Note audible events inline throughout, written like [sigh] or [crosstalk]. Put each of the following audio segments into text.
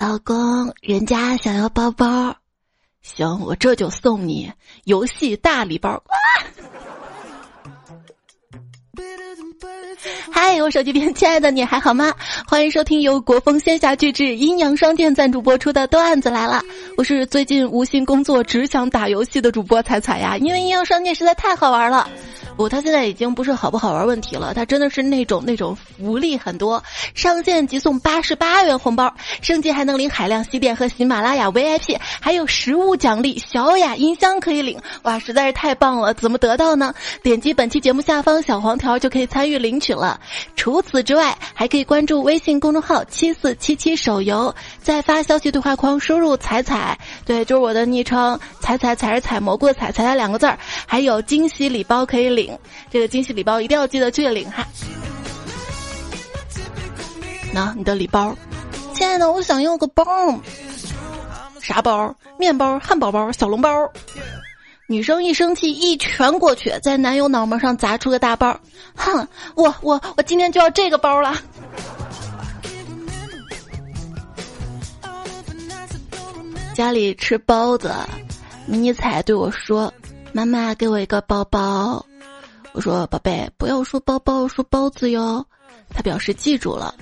老公，人家想要包包，行，我这就送你游戏大礼包。[laughs] 嗨，我手机边亲爱的你还好吗？欢迎收听由国风仙侠巨制阴阳双剑赞助播出的段子来了。我是最近无心工作，只想打游戏的主播彩彩呀，因为阴阳双剑实在太好玩了。不，它现在已经不是好不好玩问题了，它真的是那种那种福利很多，上线即送八十八元红包，升级还能领海量西电和喜马拉雅 VIP，还有实物奖励，小雅音箱可以领，哇，实在是太棒了！怎么得到呢？点击本期节目下方小黄条就可以参与领取了。除此之外，还可以关注微信公众号七四七七手游，在发消息对话框输入“彩彩”，对，就是我的昵称“彩彩采是采蘑菇彩彩彩两个字儿，还有惊喜礼包可以领。这个惊喜礼包一定要记得去领哈！那你的礼包，亲爱的，我想要个包，啥包？面包、汉堡包、小笼包。女生一生气，一拳过去，在男友脑门上砸出个大包。哼，我我我今天就要这个包了。[laughs] 家里吃包子，迷彩对我说：“妈妈，给我一个包包。”我说：“宝贝，不要说包包，说包子哟。”他表示记住了。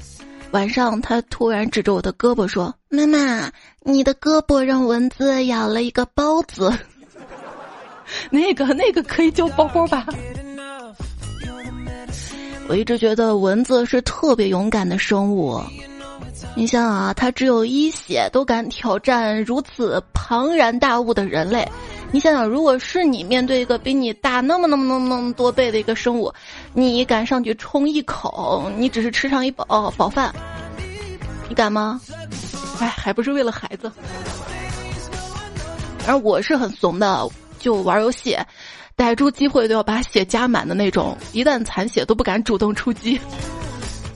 晚上，他突然指着我的胳膊说：“妈妈，你的胳膊让蚊子咬了一个包子。[laughs] ”那个那个可以叫包包吧？我一直觉得蚊子是特别勇敢的生物。你想啊，它只有一血都敢挑战如此庞然大物的人类。你想想，如果是你面对一个比你大那么那么那么那么多倍的一个生物，你敢上去冲一口？你只是吃上一饱饱饭，你敢吗？哎，还不是为了孩子。而我是很怂的，就玩游戏，逮住机会都要把血加满的那种，一旦残血都不敢主动出击。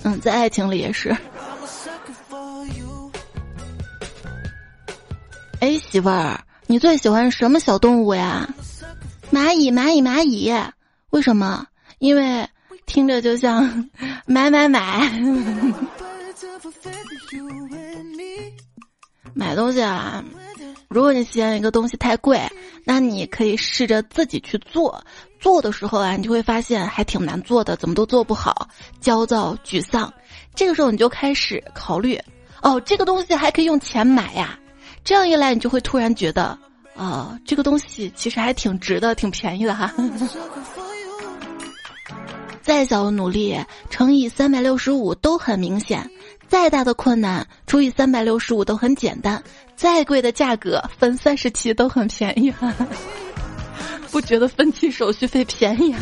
嗯，在爱情里也是。哎，媳妇儿。你最喜欢什么小动物呀？蚂蚁，蚂蚁，蚂蚁。为什么？因为听着就像 [laughs] 买买买。买东西啊，如果你嫌一个东西太贵，那你可以试着自己去做。做的时候啊，你就会发现还挺难做的，怎么都做不好，焦躁、沮丧。这个时候你就开始考虑，哦，这个东西还可以用钱买呀。这样一来，你就会突然觉得，啊，这个东西其实还挺值的，挺便宜的哈。[laughs] 再小的努力乘以三百六十五都很明显，再大的困难除以三百六十五都很简单，再贵的价格分三十期都很便宜哈。[laughs] 不觉得分期手续费便宜？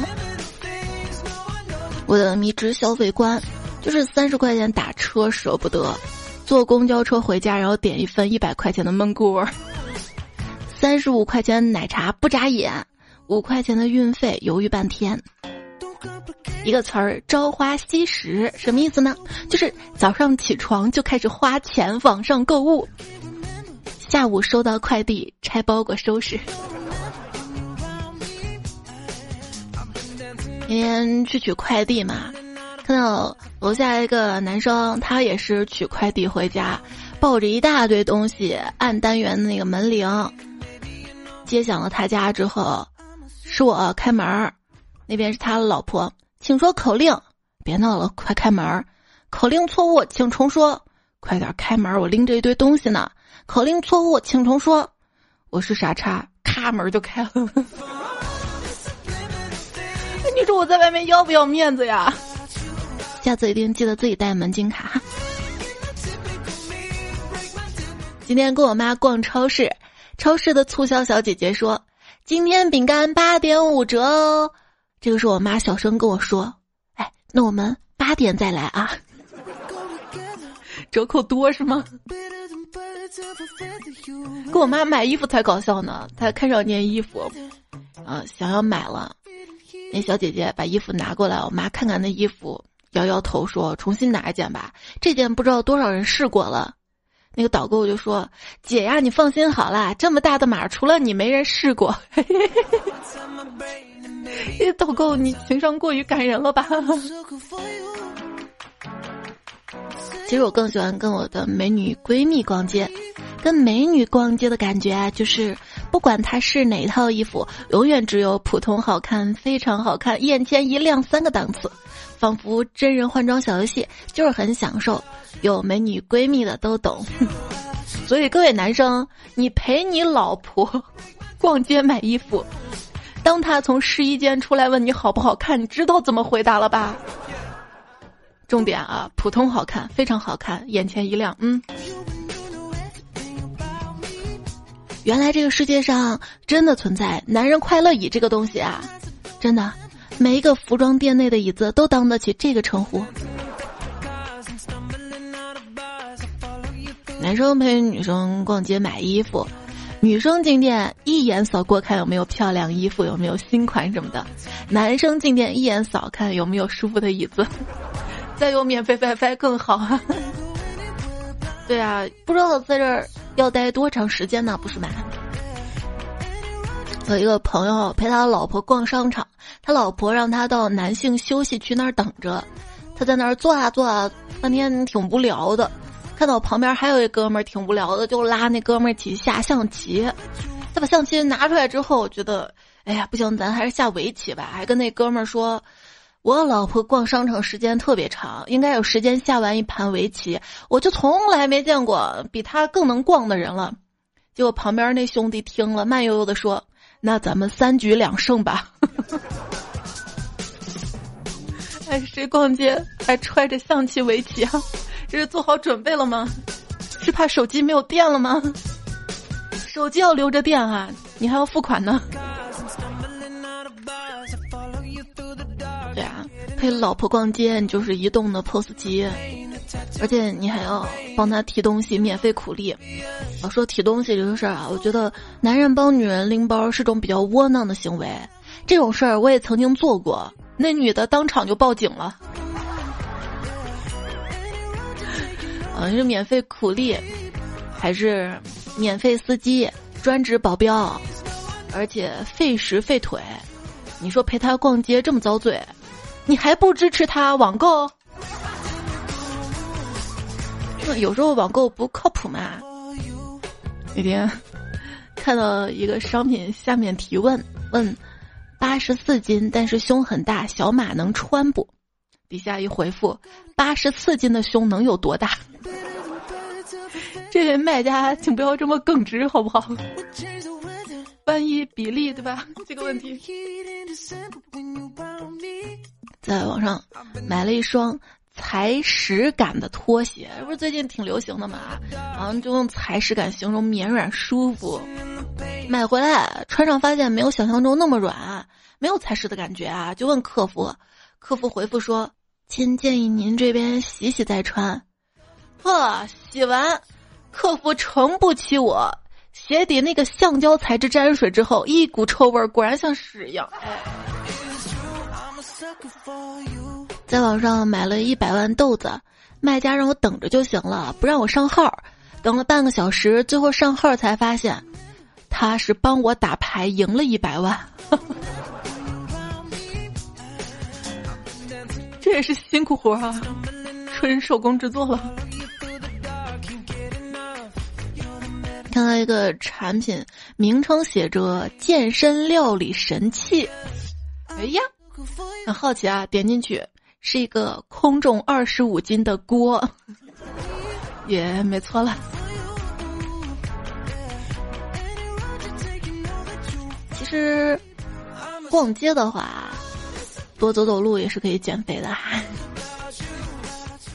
我的迷之消费观就是三十块钱打车舍不得。坐公交车回家，然后点一份一百块钱的焖锅，三十五块钱奶茶不眨眼，五块钱的运费犹豫半天。一个词儿“朝花夕拾”什么意思呢？就是早上起床就开始花钱网上购物，下午收到快递拆包裹收拾。今天去取快递嘛。看到楼下一个男生，他也是取快递回家，抱着一大堆东西，按单元的那个门铃，接响了他家之后，是我开门儿那边是他的老婆，请说口令，别闹了，快开门儿口令错误，请重说，快点开门我拎着一堆东西呢，口令错误，请重说，我是傻叉，咔门就开了，你说我在外面要不要面子呀？下次一定记得自己带门禁卡。[laughs] 今天跟我妈逛超市，超市的促销小姐姐说：“今天饼干八点五折哦。”这个是我妈小声跟我说：“哎，那我们八点再来啊。”折扣多是吗？跟我妈买衣服才搞笑呢。她看上件衣服，啊，想要买了。那小姐姐把衣服拿过来，我妈看看那衣服。摇摇头说：“重新拿一件吧，这件不知道多少人试过了。”那个导购就说：“姐呀，你放心好啦，这么大的码，除了你没人试过。[laughs] ”这导购，你情商过于感人了吧？[laughs] 其实我更喜欢跟我的美女闺蜜逛街。跟美女逛街的感觉啊，就是不管她是哪套衣服，永远只有普通好看、非常好看、眼前一亮三个档次，仿佛真人换装小游戏，就是很享受。有美女闺蜜的都懂。[laughs] 所以各位男生，你陪你老婆逛街买衣服，当她从试衣间出来问你好不好看，你知道怎么回答了吧？重点啊，普通好看，非常好看，眼前一亮，嗯。原来这个世界上真的存在男人快乐椅这个东西啊！真的，每一个服装店内的椅子都当得起这个称呼。男生陪女生逛街买衣服，女生进店一眼扫过看有没有漂亮衣服，有没有新款什么的；男生进店一眼扫看有没有舒服的椅子，再有免费 WiFi 更好。[laughs] 对啊，不知道在这儿。要待多长时间呢？不是吗？有一个朋友陪他老婆逛商场，他老婆让他到男性休息区那儿等着，他在那儿坐啊坐啊，半天挺无聊的。看到旁边还有一哥们儿挺无聊的，就拉那哥们儿一起下象棋。他把象棋拿出来之后，觉得哎呀不行，咱还是下围棋吧。还跟那哥们儿说。我老婆逛商场时间特别长，应该有时间下完一盘围棋。我就从来没见过比她更能逛的人了。结果旁边那兄弟听了，慢悠悠的说：“那咱们三局两胜吧。[laughs] ”哎，谁逛街还揣着象棋围棋啊？这是做好准备了吗？是怕手机没有电了吗？手机要留着电啊，你还要付款呢。陪老婆逛街，你就是移动的 POS 机，而且你还要帮他提东西，免费苦力。我说提东西这个事儿啊，我觉得男人帮女人拎包是种比较窝囊的行为。这种事儿我也曾经做过，那女的当场就报警了。嗯，是免费苦力，还是免费司机、专职保镖，而且费时费腿。你说陪他逛街这么遭罪？你还不支持他网购？那有时候网购不靠谱嘛。那天看到一个商品下面提问，问八十四斤但是胸很大，小码能穿不？底下一回复，八十四斤的胸能有多大？这位卖家，请不要这么耿直好不好？万一比例对吧？这个问题。在网上买了一双踩屎感的拖鞋，不是最近挺流行的嘛？然后就用踩屎感形容绵软舒服。买回来穿上发现没有想象中那么软，没有踩屎的感觉啊！就问客服，客服回复说：“亲，建议您这边洗洗再穿。”呵，洗完，客服承不起我鞋底那个橡胶材质沾水之后一股臭味儿，果然像屎一样。在网上买了一百万豆子，卖家让我等着就行了，不让我上号。等了半个小时，最后上号才发现，他是帮我打牌赢了一百万。[laughs] 这也是辛苦活啊，纯手工制作了。看到一个产品名称写着“健身料理神器”，哎呀！很好奇啊，点进去是一个空重二十五斤的锅，也没错了。其实逛街的话，多走走路也是可以减肥的。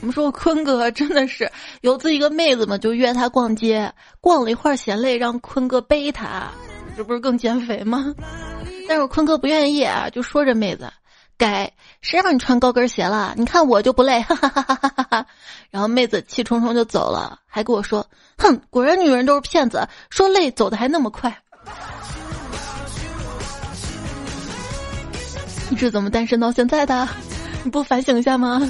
我们说坤哥真的是有次一个妹子嘛，就约他逛街，逛了一会儿嫌累，让坤哥背他，这不是更减肥吗？但是坤哥不愿意啊，就说这妹子。该谁让你穿高跟鞋了？你看我就不累，[laughs] 哈哈哈哈哈哈！然后妹子气冲冲就走了，还跟我说：“哼，果然女人都是骗子，说累走的还那么快。”你是怎么单身到现在的？你不反省一下吗？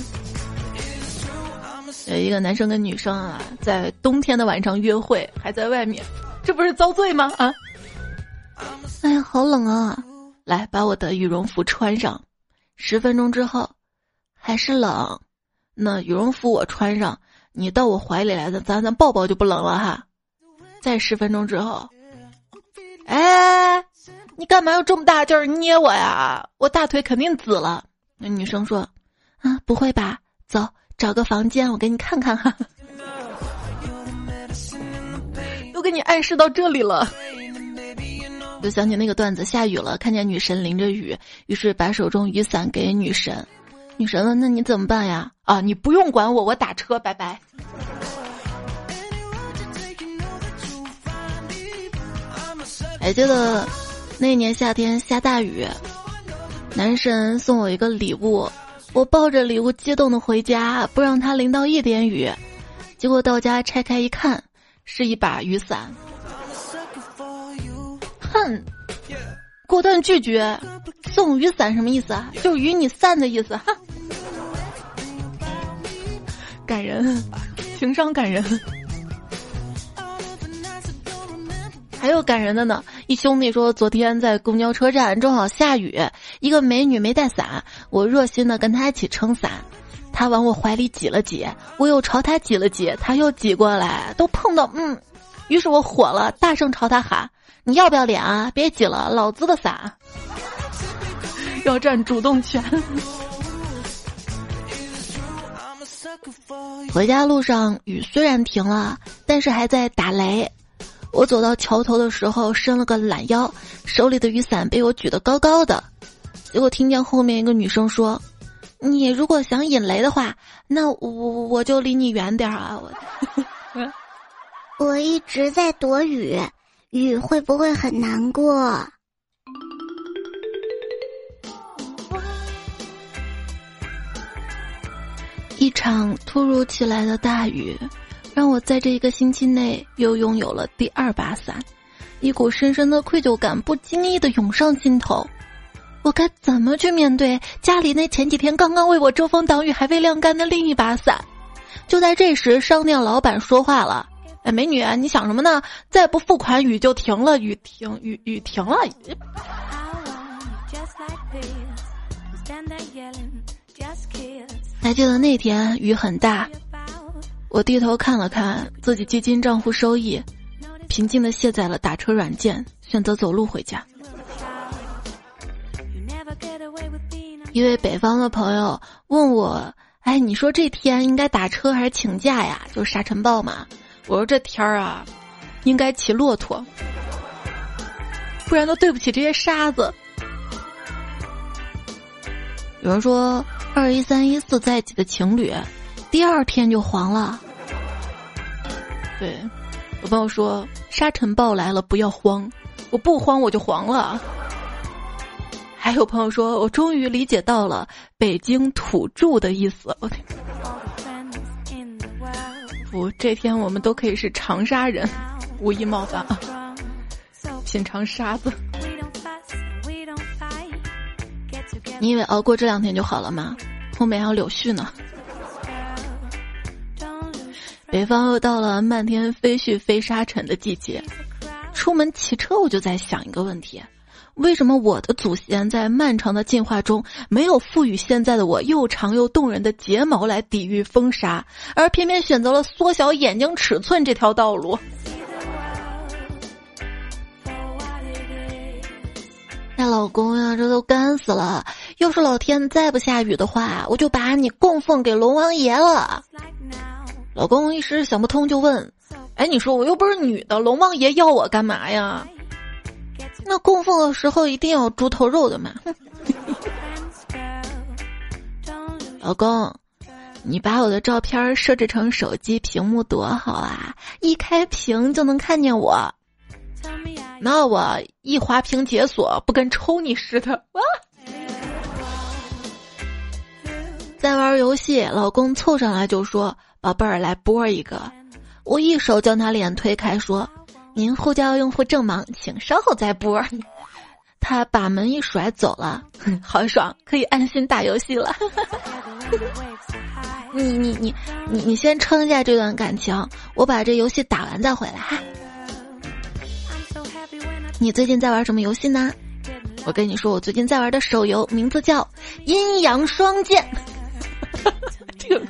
有一个男生跟女生啊，在冬天的晚上约会，还在外面，这不是遭罪吗？啊！哎呀，好冷啊！来，把我的羽绒服穿上。十分钟之后，还是冷。那羽绒服我穿上，你到我怀里来的，咱咱抱抱就不冷了哈。再十分钟之后，哎，你干嘛要这么大劲儿捏我呀？我大腿肯定紫了。那女生说：“啊，不会吧？走，找个房间，我给你看看哈。”都给你暗示到这里了。就想起那个段子，下雨了，看见女神淋着雨，于是把手中雨伞给女神。女神问：“那你怎么办呀？”啊，你不用管我，我打车，拜拜。还记得那年夏天下大雨，男神送我一个礼物，我抱着礼物激动的回家，不让他淋到一点雨。结果到家拆开一看，是一把雨伞。哼，果断拒绝。送雨伞什么意思啊？就是雨你散的意思。哈，感人，情商感人。还有感人的呢，一兄弟说昨天在公交车站正好下雨，一个美女没带伞，我热心的跟她一起撑伞，她往我怀里挤了挤，我又朝她挤了挤，她又挤过来，都碰到，嗯，于是我火了，大声朝她喊：“你要不要脸啊？别挤了，老子的伞。”要占主动权。回家路上雨虽然停了，但是还在打雷。我走到桥头的时候，伸了个懒腰，手里的雨伞被我举得高高的。结果听见后面一个女生说：“你如果想引雷的话，那我我就离你远点啊！”我我一直在躲雨，雨会不会很难过？一场突如其来的大雨。让我在这一个星期内又拥有了第二把伞，一股深深的愧疚感不经意的涌上心头。我该怎么去面对家里那前几天刚刚为我遮风挡雨还未晾干的另一把伞？就在这时，商店老板说话了：“哎，美女，你想什么呢？再不付款，雨就停了。雨停，雨雨停了。”还记得那天雨很大。我低头看了看自己基金账户收益，平静的卸载了打车软件，选择走路回家。一位北方的朋友问我：“哎，你说这天应该打车还是请假呀？就是沙尘暴嘛。”我说：“这天儿啊，应该骑骆驼，不然都对不起这些沙子。”有人说，二一三一四在一起的情侣。第二天就黄了。对，我朋友说沙尘暴来了不要慌，我不慌我就黄了。还有朋友说我终于理解到了北京土著的意思。我天不，这天我们都可以是长沙人，无意冒犯啊。品尝沙子。你以为熬过这两天就好了吗？后面还有柳絮呢。北方又到了漫天飞絮飞沙尘的季节，出门骑车我就在想一个问题：为什么我的祖先在漫长的进化中没有赋予现在的我又长又动人的睫毛来抵御风沙，而偏偏选择了缩小眼睛尺寸这条道路？那老公呀，这都干死了！要是老天再不下雨的话，我就把你供奉给龙王爷了。老公一时想不通，就问：“哎，你说我又不是女的，龙王爷要我干嘛呀？那供奉的时候一定要猪头肉的嘛？” [laughs] 老公，你把我的照片设置成手机屏幕多好啊！一开屏就能看见我。那我一滑屏解锁，不跟抽你似的？啊！在玩游戏，老公凑上来就说。宝贝儿，来播一个！我一手将他脸推开，说：“您呼叫用户正忙，请稍后再拨。[laughs] ”他把门一甩走了，[laughs] 好爽，可以安心打游戏了。[laughs] 你你你你你先撑一下这段感情，我把这游戏打完再回来哈。你最近在玩什么游戏呢？我跟你说，我最近在玩的手游名字叫《阴阳双剑》。这个。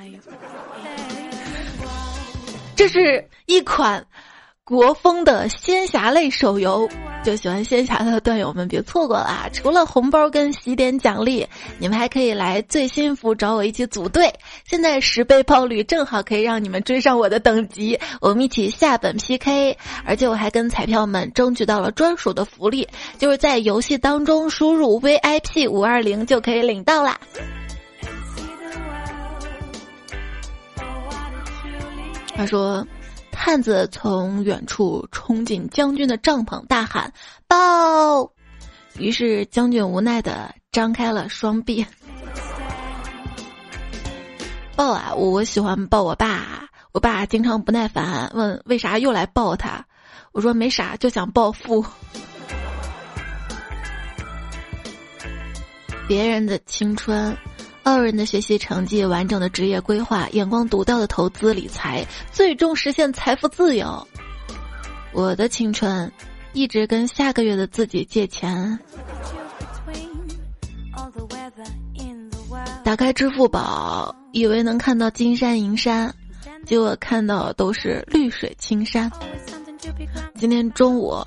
这是一款国风的仙侠类手游。就喜欢仙侠的段友们别错过了啊！除了红包跟喜点奖励，你们还可以来最新服找我一起组队。现在十倍爆率正好可以让你们追上我的等级，我们一起下本 PK。而且我还跟彩票们争取到了专属的福利，就是在游戏当中输入 VIP 五二零就可以领到啦。他说。探子从远处冲进将军的帐篷，大喊：“报！”于是将军无奈的张开了双臂。[laughs] 抱啊！我喜欢抱我爸。我爸经常不耐烦，问为啥又来抱他。我说没啥，就想暴富。[laughs] 别人的青春。傲人的学习成绩，完整的职业规划，眼光独到的投资理财，最终实现财富自由。我的青春，一直跟下个月的自己借钱。打开支付宝，以为能看到金山银山，结果看到都是绿水青山。今天中午。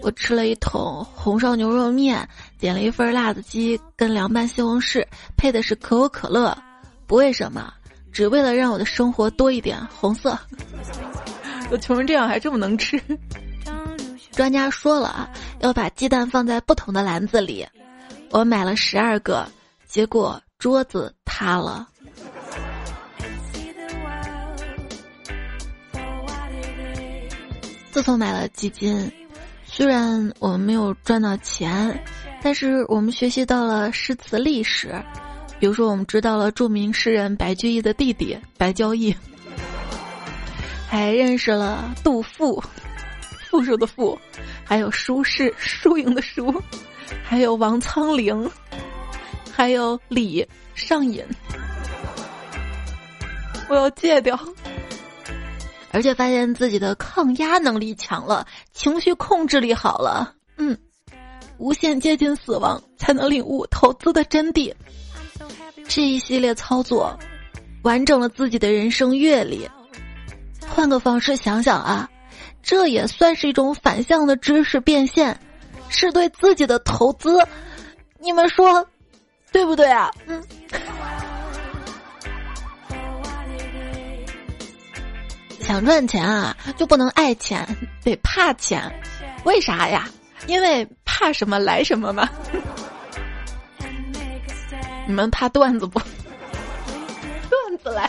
我吃了一桶红烧牛肉面，点了一份辣子鸡跟凉拌西红柿，配的是可口可乐，不为什么，只为了让我的生活多一点红色。[laughs] 我穷成这样还这么能吃？专家说了啊，要把鸡蛋放在不同的篮子里。我买了十二个，结果桌子塌了。自从买了基金。虽然我们没有赚到钱，但是我们学习到了诗词历史，比如说我们知道了著名诗人白居易的弟弟白居易，还认识了杜甫，富庶的富，还有苏轼输赢的输，还有王苍龄，还有李上瘾，我要戒掉。而且发现自己的抗压能力强了，情绪控制力好了，嗯，无限接近死亡，才能领悟投资的真谛。这一系列操作，完整了自己的人生阅历。换个方式想想啊，这也算是一种反向的知识变现，是对自己的投资。你们说，对不对啊？嗯。想赚钱啊，就不能爱钱，得怕钱。为啥呀？因为怕什么来什么嘛。[laughs] 你们怕段子不？[laughs] 段子来。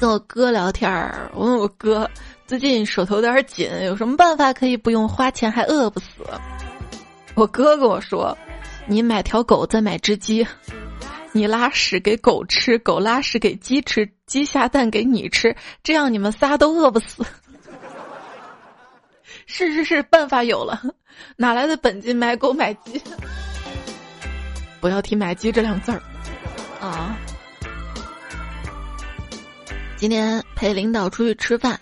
跟我哥聊天儿，我问我哥最近手头有点紧，有什么办法可以不用花钱还饿不死？我哥跟我说：“你买条狗，再买只鸡。”你拉屎给狗吃，狗拉屎给鸡吃，鸡下蛋给你吃，这样你们仨都饿不死。[laughs] 是是是，办法有了，哪来的本金买狗买鸡？[laughs] 不要提买鸡这两字儿啊！今天陪领导出去吃饭，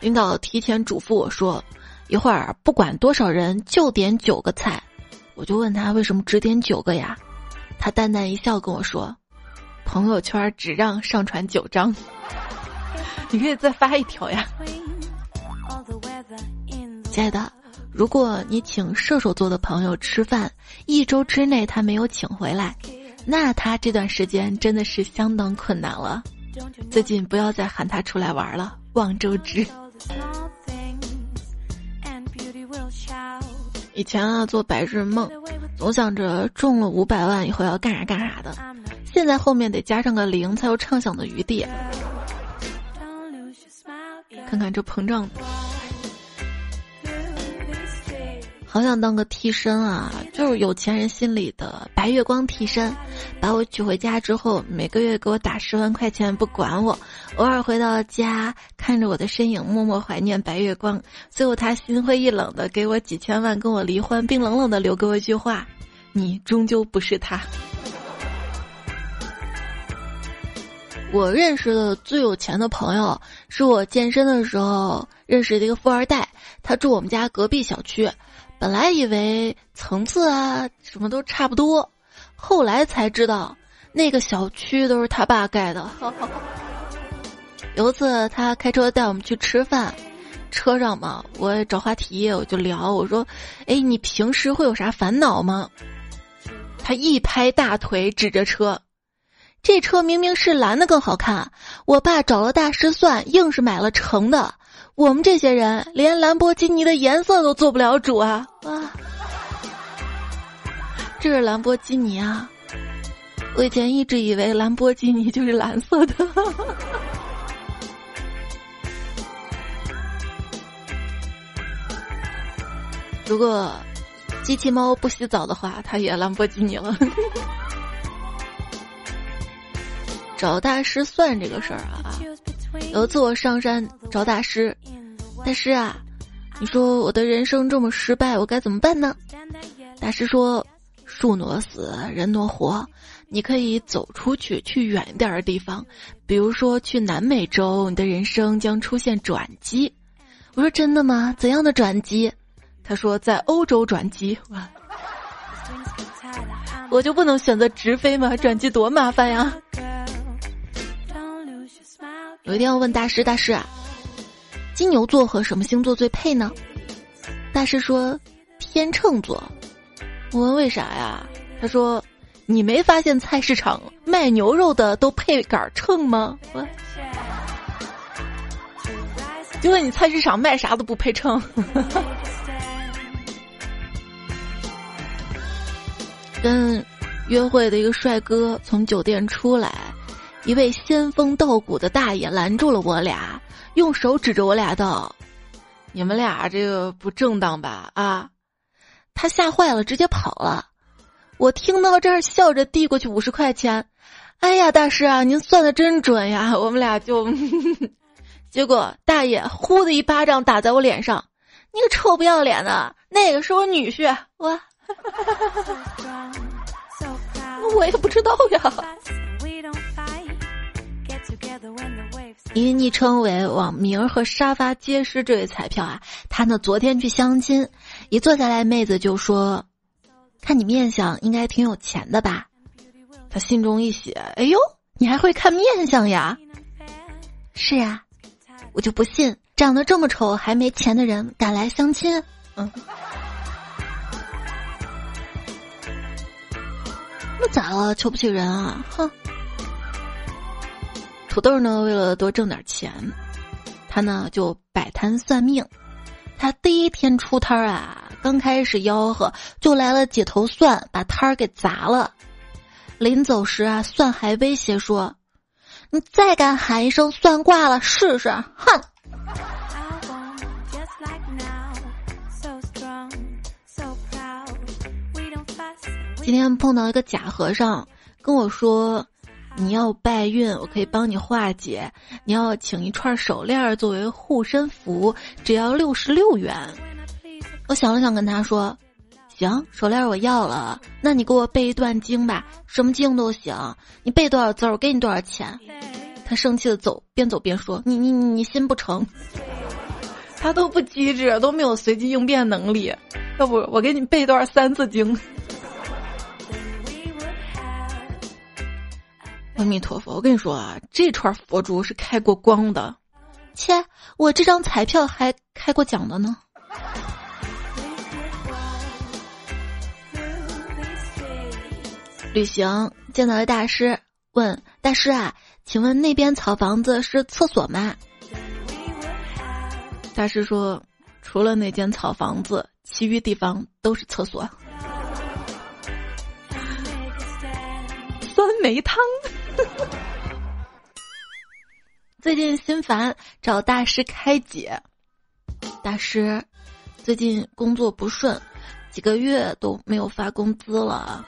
领导提前嘱咐我说，一会儿不管多少人就点九个菜，我就问他为什么只点九个呀？他淡淡一笑跟我说：“朋友圈只让上传九张，[laughs] 你可以再发一条呀。”亲爱的，如果你请射手座的朋友吃饭，一周之内他没有请回来，那他这段时间真的是相当困难了。最近不要再喊他出来玩了，望周知。以前啊，做白日梦，总想着中了五百万以后要干啥干啥的。现在后面得加上个零，才有畅想的余地。看看这膨胀。好想当个替身啊，就是有钱人心里的白月光替身，把我娶回家之后，每个月给我打十万块钱，不管我。偶尔回到家，看着我的身影，默默怀念白月光。最后他心灰意冷的给我几千万，跟我离婚，并冷冷的留给我一句话：“你终究不是他。”我认识的最有钱的朋友，是我健身的时候认识的一个富二代，他住我们家隔壁小区。本来以为层次啊什么都差不多，后来才知道，那个小区都是他爸盖的。[laughs] 有一次他开车带我们去吃饭，车上嘛，我找话题，我就聊，我说：“哎，你平时会有啥烦恼吗？”他一拍大腿，指着车：“这车明明是蓝的更好看，我爸找了大师算，硬是买了橙的。我们这些人连兰博基尼的颜色都做不了主啊！”啊，这是兰博基尼啊！我以前一直以为兰博基尼就是蓝色的。如果机器猫不洗澡的话，它也兰博基尼了。[laughs] 找大师算这个事儿啊！有一次我上山找大师，大师啊，你说我的人生这么失败，我该怎么办呢？大师说：树挪死，人挪活。你可以走出去，去远一点的地方，比如说去南美洲，你的人生将出现转机。我说真的吗？怎样的转机？他说在欧洲转机。[laughs] 我就不能选择直飞吗？转机多麻烦呀！有一天要问大师，大师啊，金牛座和什么星座最配呢？大师说天秤座。我问为啥呀？他说。你没发现菜市场卖牛肉的都配杆秤吗？我就问你菜市场卖啥都不配秤。[laughs] 跟约会的一个帅哥从酒店出来，一位仙风道骨的大爷拦住了我俩，用手指着我俩道：“你们俩这个不正当吧？”啊，他吓坏了，直接跑了。我听到这儿，笑着递过去五十块钱。哎呀，大师啊，您算的真准呀！我们俩就，[laughs] 结果大爷呼的一巴掌打在我脸上，你个臭不要脸的，那个是我女婿，我，[laughs] 我也不知道呀。[laughs] 昵称为网名和沙发皆是这位彩票啊，他呢昨天去相亲，一坐下来，妹子就说。看你面相，应该挺有钱的吧？他心中一喜，哎呦，你还会看面相呀？是啊，我就不信长得这么丑还没钱的人敢来相亲。嗯，那咋了？瞧不起人啊？哼！土豆呢？为了多挣点钱，他呢就摆摊算命。他第一天出摊儿啊。刚开始吆喝，就来了几头蒜，把摊儿给砸了。临走时啊，蒜还威胁说：“你再敢喊一声‘蒜挂了’，试试！”哼。今天碰到一个假和尚，跟我说：“你要拜运，我可以帮你化解。你要请一串手链作为护身符，只要六十六元。”我想了想，跟他说：“行，手链我要了。那你给我背一段经吧，什么经都行。你背多少字，我给你多少钱。”他生气的走，边走边说：“你你你你心不成。[laughs] ”他都不机智，都没有随机应变能力。要不我给你背段三字经。阿弥陀佛，我跟你说啊，这串佛珠是开过光的。切，我这张彩票还开过奖的呢。旅行见到了大师，问大师啊，请问那边草房子是厕所吗？大师说，除了那间草房子，其余地方都是厕所。酸梅汤。[laughs] 最近心烦，找大师开解。大师，最近工作不顺，几个月都没有发工资了。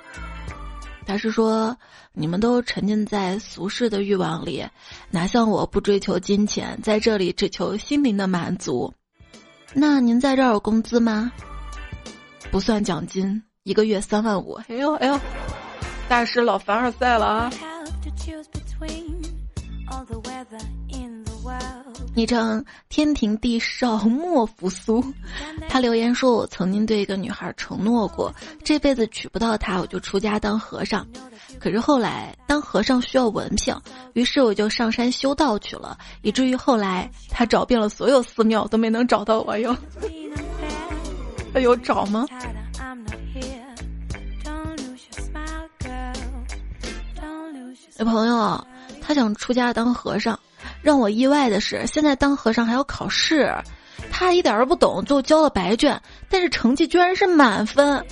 大师说：“你们都沉浸在俗世的欲望里，哪像我不追求金钱，在这里只求心灵的满足。那您在这儿有工资吗？不算奖金，一个月三万五。哎呦哎呦，大师老凡尔赛了啊！昵称天庭地少莫扶苏，他留言说：“我曾经对一个女孩承诺过，这辈子娶不到她，我就出家当和尚。可是后来当和尚需要文凭，于是我就上山修道去了，以至于后来他找遍了所有寺庙都没能找到我哟。哎呦，找吗？有朋友，他想出家当和尚。”让我意外的是，现在当和尚还要考试，他一点都不懂，就交了白卷，但是成绩居然是满分。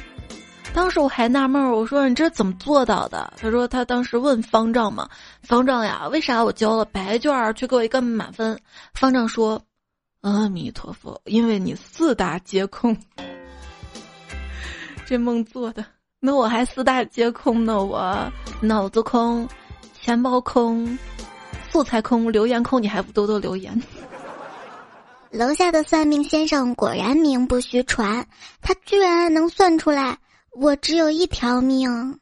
当时我还纳闷儿，我说你这怎么做到的？他说他当时问方丈嘛，方丈呀，为啥我交了白卷儿却给我一个满分？方丈说：“阿弥陀佛，因为你四大皆空。[laughs] ”这梦做的，那我还四大皆空呢，我脑子空，钱包空。素材空，留言空，你还不多多留言？楼下的算命先生果然名不虚传，他居然能算出来我只有一条命。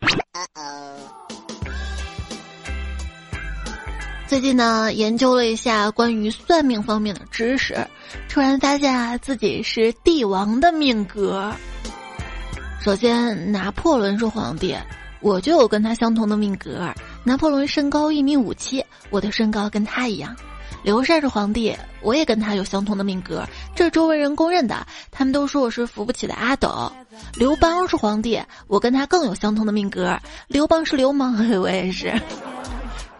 最近呢，研究了一下关于算命方面的知识，突然发现啊，自己是帝王的命格。首先，拿破仑是皇帝，我就有跟他相同的命格。拿破仑身高一米五七，我的身高跟他一样。刘禅是皇帝，我也跟他有相同的命格，这周围人公认的。他们都说我是扶不起的阿斗。刘邦是皇帝，我跟他更有相同的命格。刘邦是流氓，[laughs] 我也是。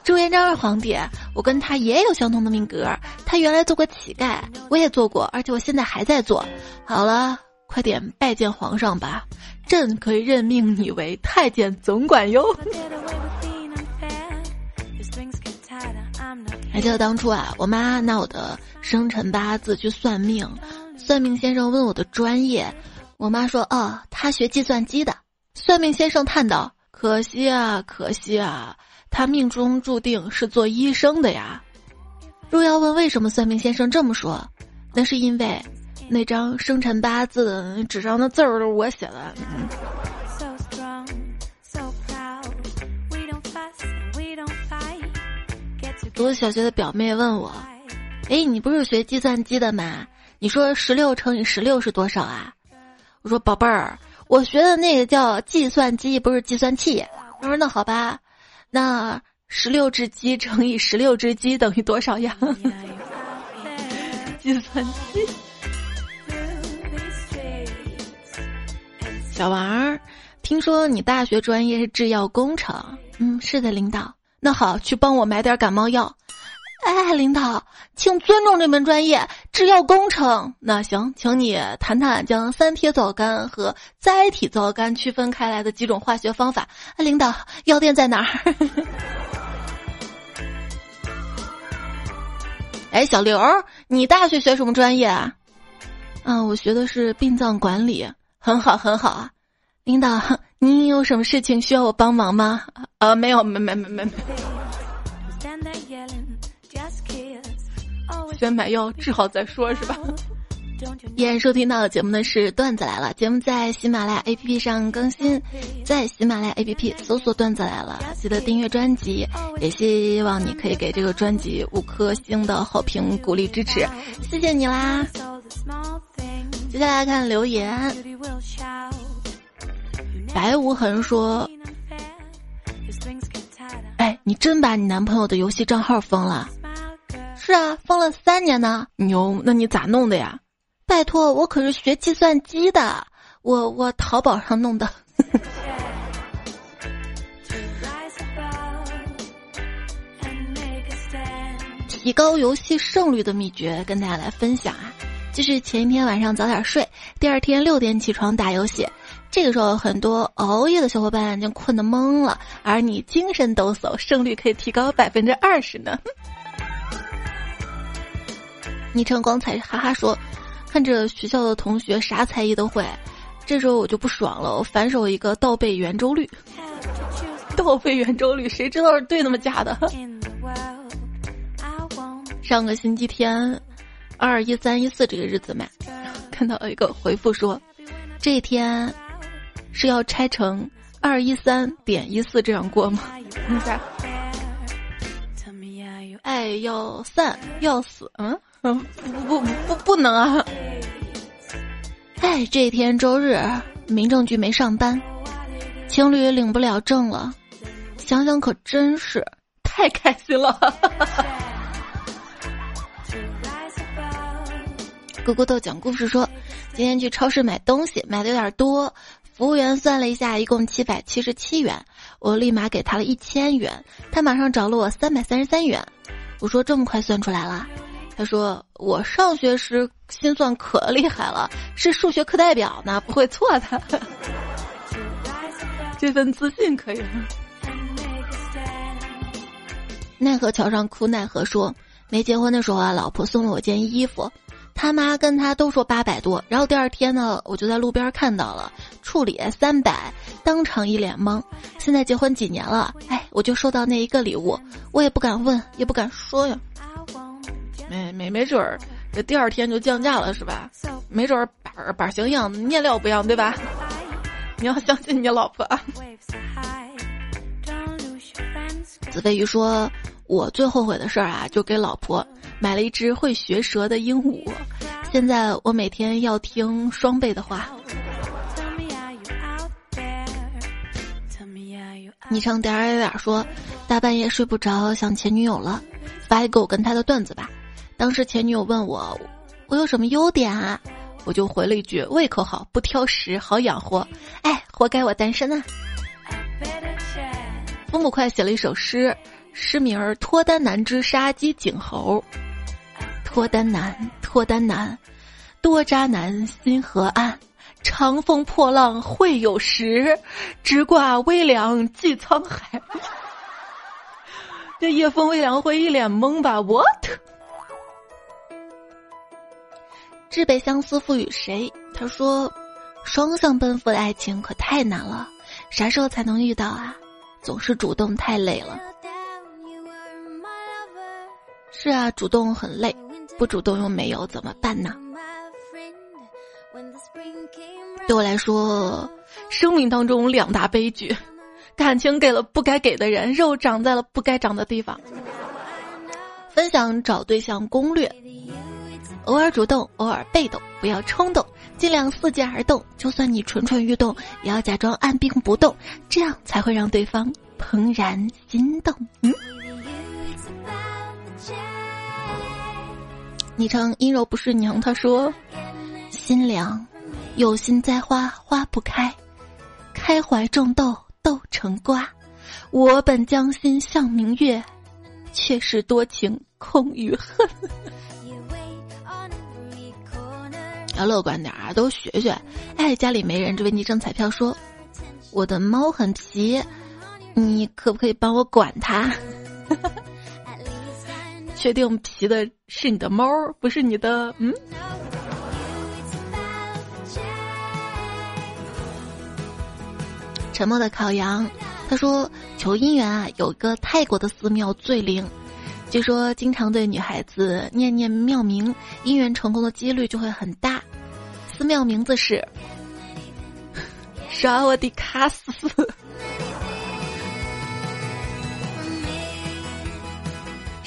朱元璋是皇帝，我跟他也有相同的命格。他原来做过乞丐，我也做过，而且我现在还在做。好了，快点拜见皇上吧，朕可以任命你为太监总管哟。[laughs] 还记得当初啊，我妈拿我的生辰八字去算命，算命先生问我的专业，我妈说：“哦，他学计算机的。”算命先生叹道：“可惜啊，可惜啊，他命中注定是做医生的呀。”若要问为什么算命先生这么说，那是因为那张生辰八字纸上的字儿都是我写的。读小学的表妹问我：“哎，你不是学计算机的吗？你说十六乘以十六是多少啊？”我说：“宝贝儿，我学的那个叫计算机，不是计算器。”他说：“那好吧，那十六只鸡乘以十六只鸡等于多少呀？”计算机。小王儿，听说你大学专业是制药工程？嗯，是的，领导。那好，去帮我买点感冒药。哎，领导，请尊重这门专业，制药工程。那行，请你谈谈将三铁皂苷和甾体皂苷区分开来的几种化学方法。领导，药店在哪儿？[laughs] 哎，小刘，你大学学什么专业啊？啊，我学的是殡葬管理，很好，很好啊。领导，[laughs] 您有什么事情需要我帮忙吗？啊，没有，没没没没没。先买药治好再说，是吧？依然收听到的节目呢是段子来了，节目在喜马拉雅 APP 上更新，在喜马拉雅 APP 搜索段子来了，记得订阅专辑，也希望你可以给这个专辑五颗星的好评鼓励支持，谢谢你啦！接下来看留言。白无痕说：“哎，你真把你男朋友的游戏账号封了？是啊，封了三年呢。牛，那你咋弄的呀？拜托，我可是学计算机的，我我淘宝上弄的。[laughs] 提高游戏胜率的秘诀，跟大家来分享啊，就是前一天晚上早点睡，第二天六点起床打游戏。”这个时候，很多熬夜的小伙伴已经困得懵了，而你精神抖擞，胜率可以提高百分之二十呢。昵称光彩哈哈说：“看着学校的同学啥才艺都会，这时候我就不爽了，我反手一个倒背圆周率。倒背圆周率，谁知道是对的吗？假的？上个星期天，二一三一四这个日子嘛，看到一个回复说，这一天。”是要拆成二一三点一四这样过吗？[laughs] 爱要散要死，嗯嗯，不不不不能啊！哎，这天周日，民政局没上班，情侣领不了证了，想想可真是太开心了。[laughs] 咕咕豆讲故事说，今天去超市买东西，买的有点多，服务员算了一下，一共七百七十七元，我立马给他了一千元，他马上找了我三百三十三元。我说这么快算出来了？他说我上学时心算可厉害了，是数学课代表呢，不会错的。这份自信可以。奈何桥上哭奈何说，没结婚的时候啊，老婆送了我件衣服，他妈跟他都说八百多，然后第二天呢，我就在路边看到了，处理三百，当场一脸懵。现在结婚几年了，哎，我就收到那一个礼物，我也不敢问，也不敢说呀。没没没准儿，这第二天就降价了是吧？没准儿板板型一样，面料不一样对吧？[laughs] 你要相信你老婆。子飞鱼说：“我最后悔的事儿啊，就给老婆买了一只会学舌的鹦鹉，现在我每天要听双倍的话。”昵称点儿点说：“大半夜睡不着，想前女友了，发一个我跟他的段子吧。”当时前女友问我：“我有什么优点啊？”我就回了一句：“胃口好，不挑食，好养活。”哎，活该我单身啊！风不快写了一首诗，诗名儿《脱单难之杀鸡儆猴》。脱单难，脱单难，多渣男心何安？长风破浪会有时，直挂微凉济沧海。这夜风微凉会一脸懵吧？What？至北相思赋予谁？他说：“双向奔赴的爱情可太难了，啥时候才能遇到啊？总是主动太累了。”是啊，主动很累，不主动又没有怎么办呢？对我来说，生命当中两大悲剧：感情给了不该给的人，肉长在了不该长的地方。分享找对象攻略。偶尔主动，偶尔被动，不要冲动，尽量伺机而动。就算你蠢蠢欲动，也要假装按兵不动，这样才会让对方怦然心动。嗯。昵称阴柔不是娘，他说：“心凉，有心栽花花不开，开怀种豆豆成瓜。我本将心向明月，却是多情空余恨。”要乐观点啊，都学学。哎，家里没人，这位昵称彩票说：“我的猫很皮，你可不可以帮我管它？”确定皮的是你的猫，不是你的？嗯。沉默的烤羊，他说：“求姻缘啊，有个泰国的寺庙最灵。”据说经常对女孩子念念庙名，姻缘成功的几率就会很大。寺庙名字是 [laughs] 沙瓦迪卡斯。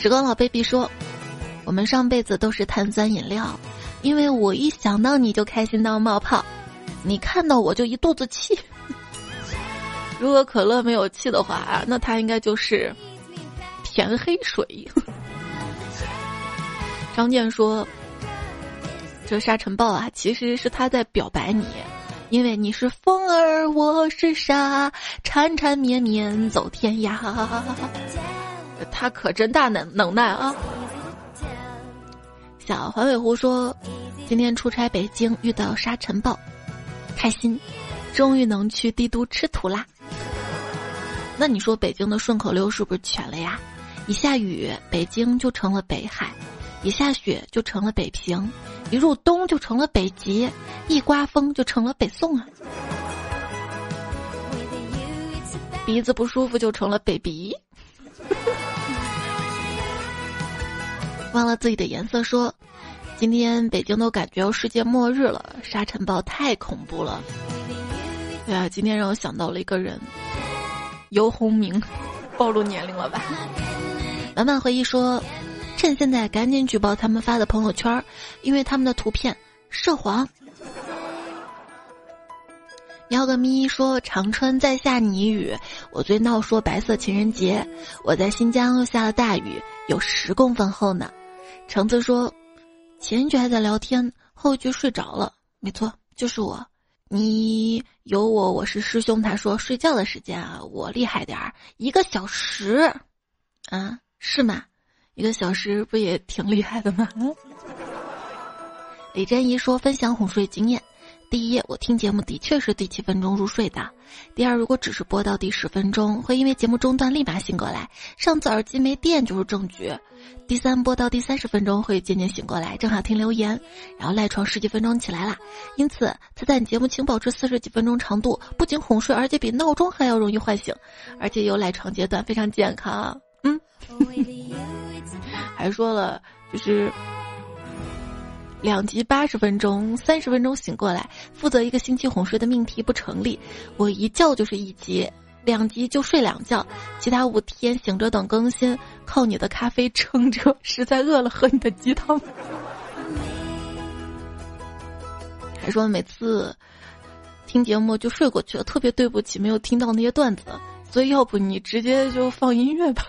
时光老 baby 说：“我们上辈子都是碳酸饮料，因为我一想到你就开心到冒泡，你看到我就一肚子气。[laughs] 如果可乐没有气的话，那它应该就是。”甜黑水。[laughs] 张健说：“这沙尘暴啊，其实是他在表白你，因为你是风儿，我是沙，缠缠绵绵走天涯。他可真大能能耐啊！”小环尾狐说：“今天出差北京，遇到沙尘暴，开心，终于能去帝都吃土啦。那你说北京的顺口溜是不是全了呀？”一下雨，北京就成了北海；一下雪，就成了北平；一入冬，就成了北极；一刮风，就成了北宋啊！鼻子不舒服，就成了北鼻。[laughs] 忘了自己的颜色，说今天北京都感觉要世界末日了，沙尘暴太恐怖了。对啊，今天让我想到了一个人，尤鸿明，暴露年龄了吧？满满回忆说：“趁现在赶紧举报他们发的朋友圈，因为他们的图片涉黄。”喵个咪说：“长春在下泥雨，我最闹说白色情人节。我在新疆又下了大雨，有十公分厚呢。”橙子说：“前一句还在聊天，后一句睡着了。没错，就是我。你有我，我是师兄。”他说：“睡觉的时间啊，我厉害点儿，一个小时，啊，是吗？一个小时不也挺厉害的吗？”李珍怡说：“分享哄睡经验。”第一，我听节目的确是第七分钟入睡的；第二，如果只是播到第十分钟，会因为节目中断立马醒过来，上次耳机没电就是证据；第三，播到第三十分钟会渐渐醒过来，正好听留言，然后赖床十几分钟起来了。因此，他在你节目请保持四十几分钟长度，不仅哄睡，而且比闹钟还要容易唤醒，而且有赖床阶段非常健康。嗯，[laughs] 还说了就是。两集八十分钟，三十分钟醒过来，负责一个星期哄睡的命题不成立。我一觉就是一集，两集就睡两觉，其他五天醒着等更新，靠你的咖啡撑着。实在饿了，喝你的鸡汤。还说每次听节目就睡过去了，特别对不起没有听到那些段子，所以要不你直接就放音乐吧。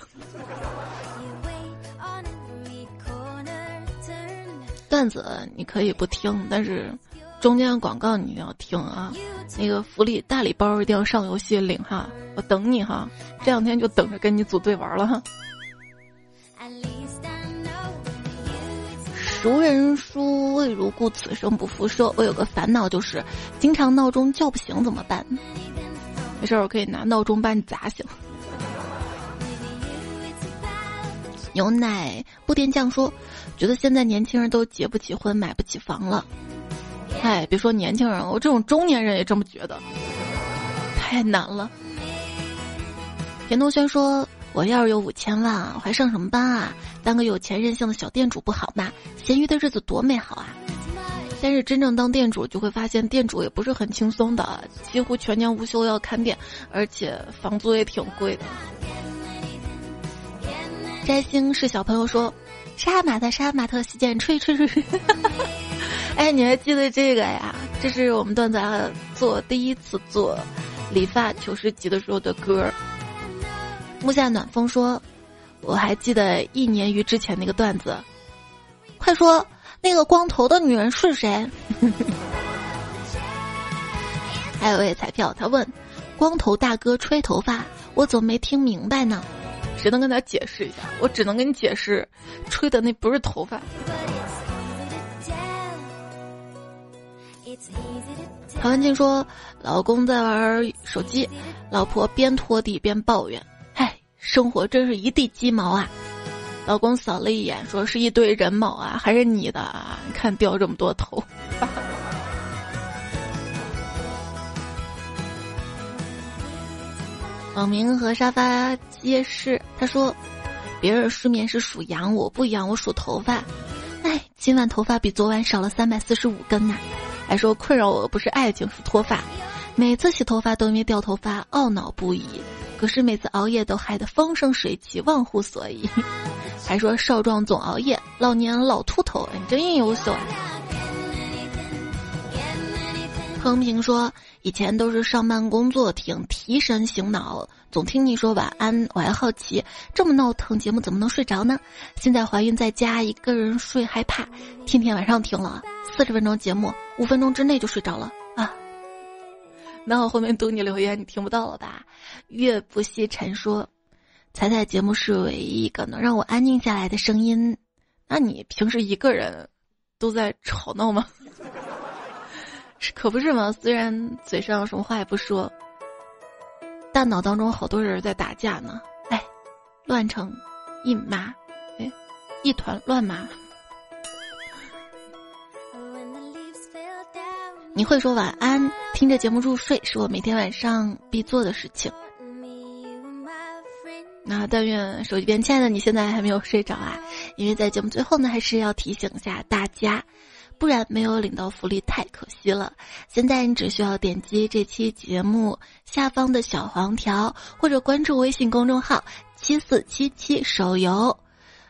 段子你可以不听，但是中间的广告你要听啊！那个福利大礼包一定要上游戏领哈，我等你哈，这两天就等着跟你组队玩了哈。熟人书未如故，此生不复说。我有个烦恼，就是经常闹钟叫不醒怎么办？没事，我可以拿闹钟把你砸醒。牛奶不点酱说。觉得现在年轻人都结不起婚，买不起房了。哎，别说年轻人，我这种中年人也这么觉得，太难了。田同轩说：“我要是有五千万，我还上什么班啊？当个有钱任性的小店主不好吗？闲鱼的日子多美好啊！”但是真正当店主，就会发现店主也不是很轻松的，几乎全年无休要看店，而且房租也挺贵的。摘星是小朋友说。杀马特，杀马特，洗剪吹吹吹。[laughs] 哎，你还记得这个呀？这是我们段子做第一次做理发求师集的时候的歌。木下暖风说：“我还记得一年余之前那个段子。”快说，那个光头的女人是谁？[laughs] 还有位彩票，他问：“光头大哥吹头发，我怎么没听明白呢？”谁能跟他解释一下？我只能跟你解释，吹的那不是头发。陶文静说：“老公在玩手机，老婆边拖地边抱怨：‘唉，生活真是一地鸡毛啊！’老公扫了一眼，说是一堆人毛啊，还是你的？啊？看掉这么多头。[laughs] ”网名和沙发皆是。他说：“别人失眠是数羊，我不一样，我数头发。哎，今晚头发比昨晚少了三百四十五根呐。还说困扰我不是爱情，是脱发。每次洗头发都因为掉头发懊恼不已，可是每次熬夜都害得风生水起，忘乎所以。还说少壮总熬夜，老年老秃头。你真优秀啊！”彭平说。以前都是上班工作挺，提神醒脑，总听你说晚安，我还好奇，这么闹腾节目怎么能睡着呢？现在怀孕在家，一个人睡害怕，天天晚上听了四十分钟节目，五分钟之内就睡着了啊！那我后面读你留言，你听不到了吧？月不息沉说，彩彩节目是唯一一个能让我安静下来的声音，那你平时一个人都在吵闹吗？可不是嘛？虽然嘴上什么话也不说，大脑当中好多人在打架呢。哎，乱成一麻，哎，一团乱麻。你会说晚安，听着节目入睡，是我每天晚上必做的事情。那但愿手机边亲爱的你现在还没有睡着啊，因为在节目最后呢，还是要提醒一下大家。不然没有领到福利太可惜了。现在你只需要点击这期节目下方的小黄条，或者关注微信公众号七四七七手游，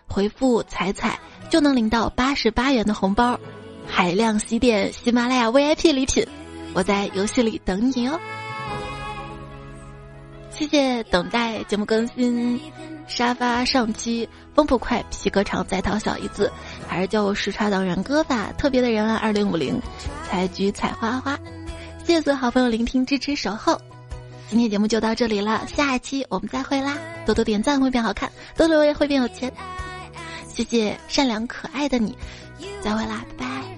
回复“彩彩”就能领到八十八元的红包，海量西电、喜马拉雅 VIP 礼品，我在游戏里等你哦。谢谢等待节目更新，沙发上期风不快，皮革厂在逃小姨子，还是叫我时差党人哥吧。特别的人啊，二零五零，采菊采花花，谢谢所有好朋友聆听支持守候。今天节目就到这里了，下一期我们再会啦！多多点赞会变好看，多留言会变有钱。谢谢善良可爱的你，再会啦，拜拜。